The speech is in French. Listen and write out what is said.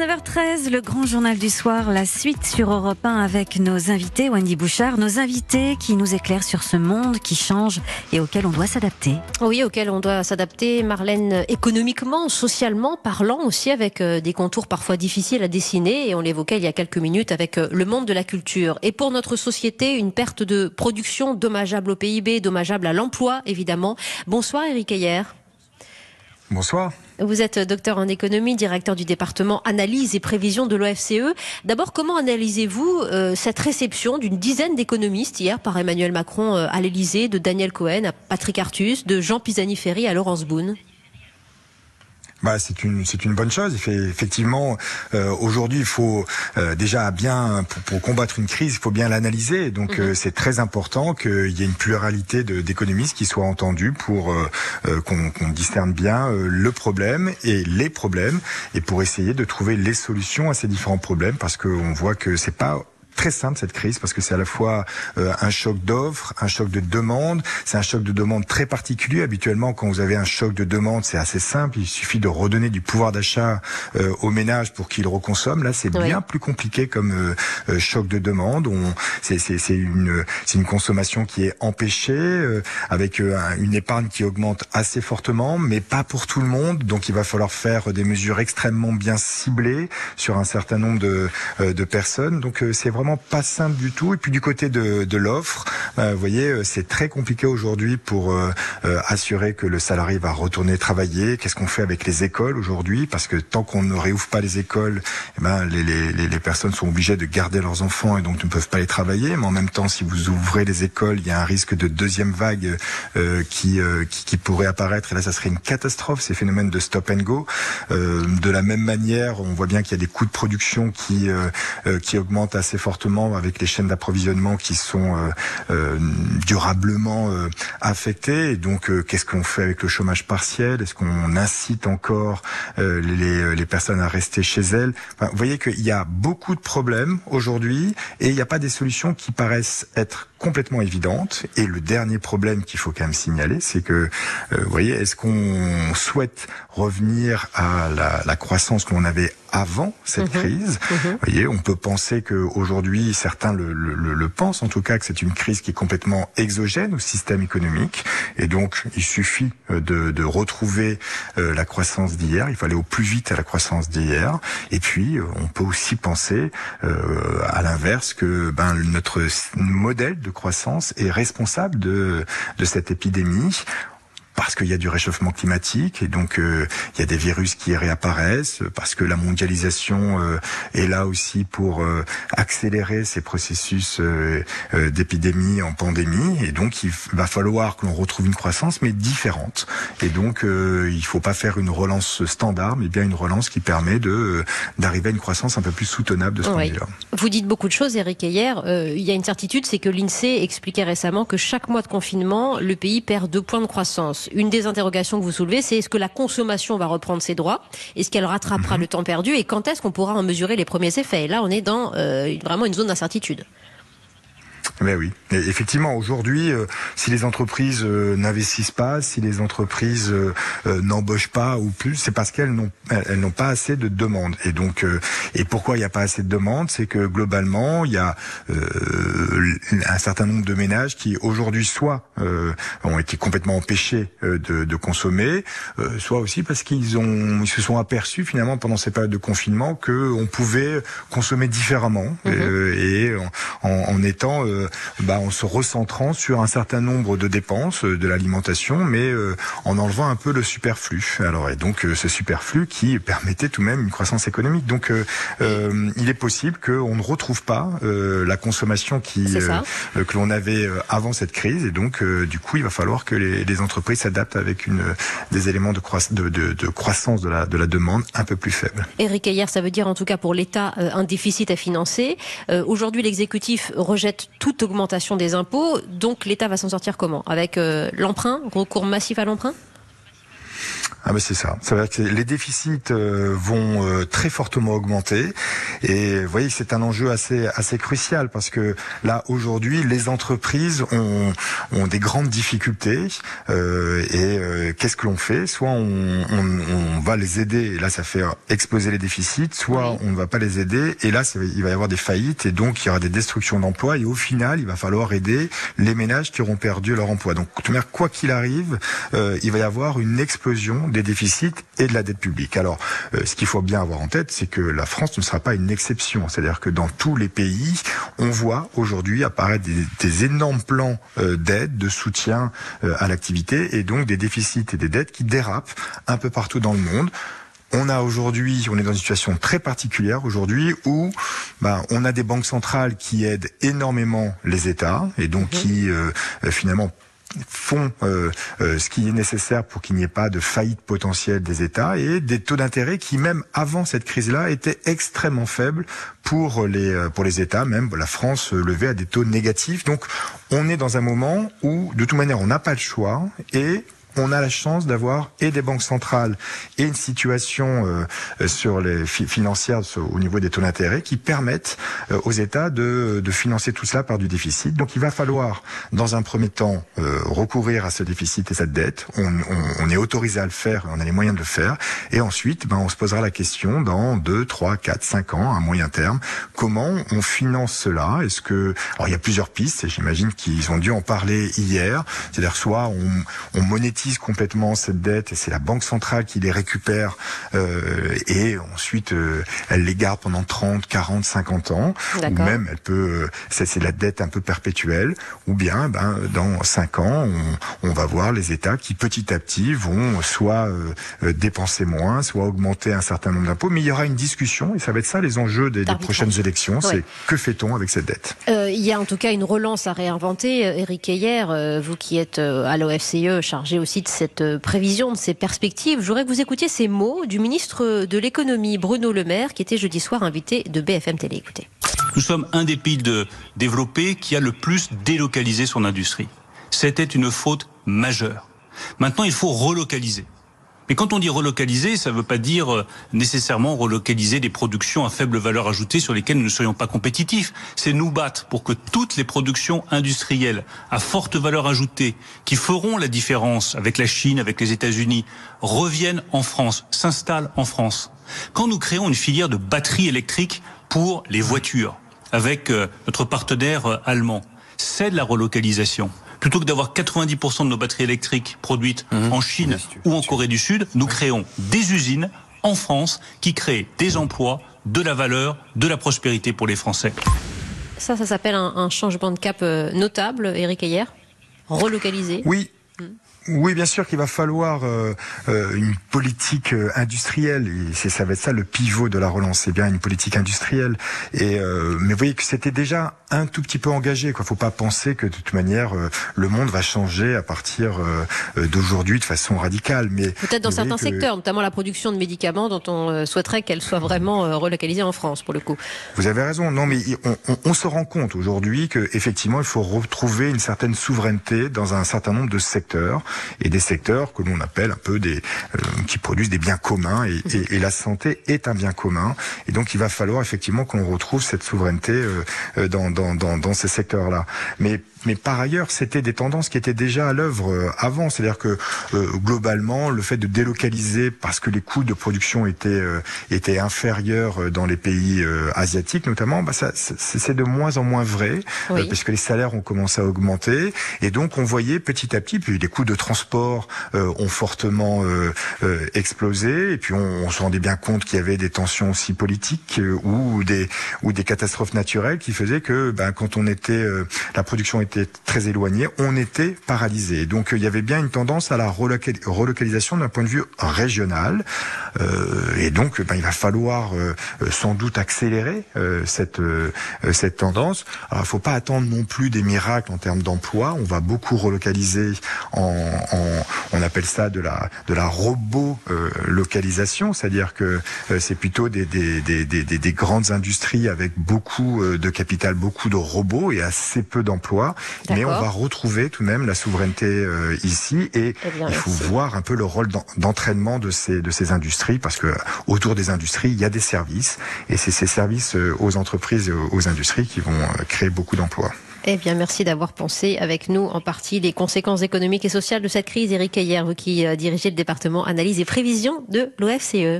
19h13, le grand journal du soir, la suite sur Europe 1 avec nos invités, Wendy Bouchard, nos invités qui nous éclairent sur ce monde qui change et auquel on doit s'adapter. Oui, auquel on doit s'adapter, Marlène, économiquement, socialement parlant aussi, avec euh, des contours parfois difficiles à dessiner, et on l'évoquait il y a quelques minutes avec euh, le monde de la culture. Et pour notre société, une perte de production dommageable au PIB, dommageable à l'emploi, évidemment. Bonsoir Eric Ayer. Bonsoir. Vous êtes docteur en économie, directeur du département analyse et prévision de l'OFCE. D'abord, comment analysez-vous euh, cette réception d'une dizaine d'économistes hier par Emmanuel Macron euh, à l'Elysée, de Daniel Cohen à Patrick Artus, de Jean Pisani-Ferry à Laurence Boone? Bah, c'est une c'est une bonne chose. Effectivement, euh, aujourd'hui, il faut euh, déjà bien pour, pour, combattre une crise, il faut bien l'analyser. Donc, mhm. euh, c'est très important qu'il y ait une pluralité d'économistes qui soient entendus pour qu'on qu discerne bien le problème et les problèmes et pour essayer de trouver les solutions à ces différents problèmes, parce qu'on voit que c'est pas très simple cette crise parce que c'est à la fois euh, un choc d'offres, un choc de demande. C'est un choc de demande très particulier. Habituellement, quand vous avez un choc de demande, c'est assez simple. Il suffit de redonner du pouvoir d'achat euh, aux ménages pour qu'ils reconsomment. Là, c'est bien plus compliqué comme euh, euh, choc de demande. On, c'est, c'est, c'est une, c'est une consommation qui est empêchée euh, avec une épargne qui augmente assez fortement, mais pas pour tout le monde. Donc, il va falloir faire des mesures extrêmement bien ciblées sur un certain nombre de, de personnes. Donc, c'est vraiment pas simple du tout. Et puis du côté de, de l'offre, euh, vous voyez, euh, c'est très compliqué aujourd'hui pour euh, assurer que le salarié va retourner travailler. Qu'est-ce qu'on fait avec les écoles aujourd'hui? Parce que tant qu'on ne réouvre pas les écoles, eh ben, les, les, les, personnes sont obligées de garder leurs enfants et donc ne peuvent pas les travailler. Mais en même temps, si vous ouvrez les écoles, il y a un risque de deuxième vague euh, qui, qui, qui, pourrait apparaître. Et là, ça serait une catastrophe, ces phénomènes de stop and go. Euh, de la même manière, on voit bien qu'il y a des coûts de production qui, qui augmentent assez fortement avec les chaînes d'approvisionnement qui sont euh, euh, durablement euh, affectées. Donc, qu'est-ce qu'on fait avec le chômage partiel? Est-ce qu'on incite encore les, personnes à rester chez elles? Vous voyez qu'il y a beaucoup de problèmes aujourd'hui et il n'y a pas des solutions qui paraissent être complètement évidentes. Et le dernier problème qu'il faut quand même signaler, c'est que, vous voyez, est-ce qu'on souhaite revenir à la, la croissance qu'on avait avant cette mhm. crise? Mhm. Vous voyez, on peut penser que aujourd'hui, certains le, le, le, pensent en tout cas que c'est une crise qui est complètement exogène au système économique, et donc il suffit euh, de, de retrouver euh, la croissance d'hier. Il faut aller au plus vite à la croissance d'hier. Et puis, euh, on peut aussi penser euh, à l'inverse que ben, notre modèle de croissance est responsable de, de cette épidémie parce qu'il y a du réchauffement climatique et donc euh, il y a des virus qui réapparaissent, parce que la mondialisation euh, est là aussi pour euh, accélérer ces processus d'épidémie en pandémie. Et donc il va falloir que l'on retrouve une croissance mais différente. Et donc il faut pas faire une relance standard mais bien une relance qui permet de d'arriver à une croissance un peu plus soutenable de ce point de vue-là. Vous dites beaucoup de choses Eric hier, il y a une certitude c'est que l'INSEE expliquait récemment que chaque mois de confinement le pays perd deux points de croissance une des interrogations que vous soulevez, c'est est-ce que la consommation va reprendre ses droits? Est-ce qu'elle rattrapera mhm. le temps perdu? Et quand est-ce qu'on pourra en mesurer les premiers effets? Et là, on est dans euh, vraiment une zone d'incertitude. Mais oui, et effectivement, aujourd'hui, euh, si les entreprises euh, n'investissent pas, si les entreprises euh, n'embauchent pas ou plus, c'est parce qu'elles n'ont elles n'ont pas assez de demandes. Et donc, et pourquoi il n'y a pas assez de demandes, c'est que globalement, il y a un certain nombre de ménages qui aujourd'hui soit ont été complètement empêchés de, de consommer, soit aussi parce qu'ils ont ils se sont aperçus finalement pendant ces périodes de confinement que on pouvait consommer différemment mm-hmm. et en, en étant bah, en se recentrant sur un certain nombre de dépenses euh, de l'alimentation, mais euh, en enlevant un peu le superflu. Alors et donc euh, ce superflu qui permettait tout de même une croissance économique. Donc il est possible qu'on ne retrouve pas la consommation qui que l'on avait avant cette crise, et donc du coup il va falloir que les, les entreprises s'adaptent avec une des éléments de, de, de, de, croissance de la, de la demande un peu plus faible. Eric Ayer, ça veut dire en tout cas pour l'État un déficit à financer. Aujourd'hui l'exécutif rejette toute augmentation des impôts. Donc l'État va s'en sortir comment? Avec euh, l'emprunt, recours massif à l'emprunt? Ah ben c'est ça. Ça veut dire que les déficits euh, vont euh, très fortement augmenter et vous voyez c'est un enjeu assez assez crucial parce que là aujourd'hui les entreprises ont, ont des grandes difficultés euh, et euh, qu'est-ce que l'on fait? Soit on, on, on, va les aider et là ça fait exploser les déficits, soit on ne va pas les aider et là il va y avoir des faillites et donc il y aura des destructions d'emplois et au final il va falloir aider les ménages qui auront perdu leur emploi. Donc quoi qu'il arrive, il va y avoir une explosion des déficits et de la dette publique. Alors, euh, ce qu'il faut bien avoir en tête, c'est que la France ne sera pas une exception. C'est-à-dire que dans tous les pays, on voit aujourd'hui apparaître des, énormes plans euh, d'aide, de soutien euh, à l'activité, et donc des déficits et des dettes qui dérapent un peu partout dans le monde. On a aujourd'hui, on est dans une situation très particulière aujourd'hui où bah, on a des banques centrales qui aident énormément les États et donc mhm. qui finalement font euh, euh, ce qui est nécessaire pour qu'il n'y ait pas de faillite potentielle des États et des taux d'intérêt qui même avant cette crise-là étaient extrêmement faibles pour les euh, pour les États. Même la France levait à des taux négatifs. Donc on est dans un moment où de toute manière on n'a pas le choix et on a la chance d'avoir et des banques centrales et une situation euh, sur les financières au niveau des taux d'intérêt qui permettent euh, aux États de, de, financer tout cela par du déficit. Donc il va falloir, dans un premier temps, euh, recourir à ce déficit et cette dette. On, on, on, est autorisé à le faire, on a les moyens de le faire. Et ensuite, ben, on se posera la question dans 2, 3, 4, 5 ans, à moyen terme, comment on finance cela? Est-ce que... Alors il y a plusieurs pistes, et j'imagine qu'ils ont dû en parler hier. C'est-à-dire soit on, on monétise complètement cette dette et c'est la banque centrale qui les récupère euh, et ensuite euh, elle les garde pendant 30, 40, 50 ans. Ou même elle peut euh, c'est la dette un peu perpétuelle. Ou bien ben dans 5 ans on, on, va voir les États qui petit à petit vont soit euh, dépenser moins, soit augmenter un certain nombre d'impôts. Mais il y aura une discussion et ça va être ça les enjeux des, des prochaines élections, c'est que fait-on avec cette dette? Il y a en tout cas une relance à réinventer. Eric Heyer, vous qui êtes à l'OFCE chargé aussi de cette euh, prévision, de ces perspectives. Je voudrais que vous écoutiez ces mots du ministre de l'économie Bruno Le Maire, qui était jeudi soir invité de BFM Télé. Écoutez. Nous sommes un des pays développés qui a le plus délocalisé son industrie. C'était une faute majeure. Maintenant, il faut relocaliser. Mais quand on dit relocaliser, ça ne veut pas dire euh, nécessairement relocaliser des productions à faible valeur ajoutée sur lesquelles nous ne soyons pas compétitifs. C'est nous battre pour que toutes les productions industrielles à forte valeur ajoutée, qui feront la différence avec la Chine, avec les États-Unis, reviennent en France, s'installent en France. Quand nous créons une filière de batteries électriques pour les voitures, avec euh, notre partenaire euh, allemand, c'est de la relocalisation. Plutôt que d'avoir 90% de nos batteries électriques produites mhm. en Chine ou en Corée du Sud, nous créons des usines en France qui créent des emplois, de la valeur, de la prospérité pour les Français. Ça, ça s'appelle un, changement de cap euh, notable, Eric Ayer Relocaliser? Oui, oui, bien sûr qu'il va falloir euh, euh, une politique euh, industrielle et c'est ça va être ça le pivot de la relance, c'est bien une politique industrielle. Et mais vous voyez que c'était déjà un tout petit peu engagé. Quoi, faut pas penser que de toute manière le monde va changer à partir d'aujourd'hui de façon radicale. Mais peut-être dans certains secteurs, notamment la production de médicaments, dont on souhaiterait qu'elle soit vraiment relocalisée en France pour le coup. Vous avez raison. Non, mais on, on, on se rend compte aujourd'hui que effectivement il faut retrouver une certaine souveraineté dans un certain nombre de secteurs et des secteurs que l'on appelle un peu des euh, qui produisent des biens communs et, et, et, la santé est un bien commun et donc il va falloir effectivement qu'on retrouve cette souveraineté euh, euh, dans, dans, dans, dans ces secteurs-là. Mais mais par ailleurs, c'était des tendances qui étaient déjà à l'œuvre euh, avant. C'est-à-dire que euh, globalement, le fait de délocaliser parce que les coûts de production étaient euh, étaient inférieurs dans les pays asiatiques, notamment, bah ça, c'est de moins en moins vrai parce que les salaires ont commencé à augmenter et donc on voyait petit à petit, puis les coûts de transport ont fortement explosé et puis on, on, se rendait bien compte qu'il y avait des tensions aussi politiques ou des ou des catastrophes naturelles qui faisaient que bah, quand on était la production était très éloigné, on était paralysé. Donc il y avait bien une tendance à la relocalisation d'un point de vue régional. Euh, et donc ben, il va falloir euh, sans doute accélérer euh, cette, euh, cette tendance. Alors faut pas attendre non plus des miracles en termes d'emploi. On va beaucoup relocaliser en, on appelle ça de la de la robot localisation, c'est-à-dire que c'est plutôt des des, des, des, des, grandes industries avec beaucoup de capital, beaucoup de robots et assez peu d'emplois. Mais on va retrouver tout de même la souveraineté ici et eh il faut voir un peu le rôle d'entraînement de ces de ces industries parce que autour des industries il y a des services et c'est ces services aux entreprises et aux industries qui vont créer beaucoup d'emplois. Eh bien, merci d'avoir pensé avec nous en partie les conséquences économiques et sociales de cette crise. Éric Ayer, vous qui euh, dirigez le département analyse et prévision de l'OFCE.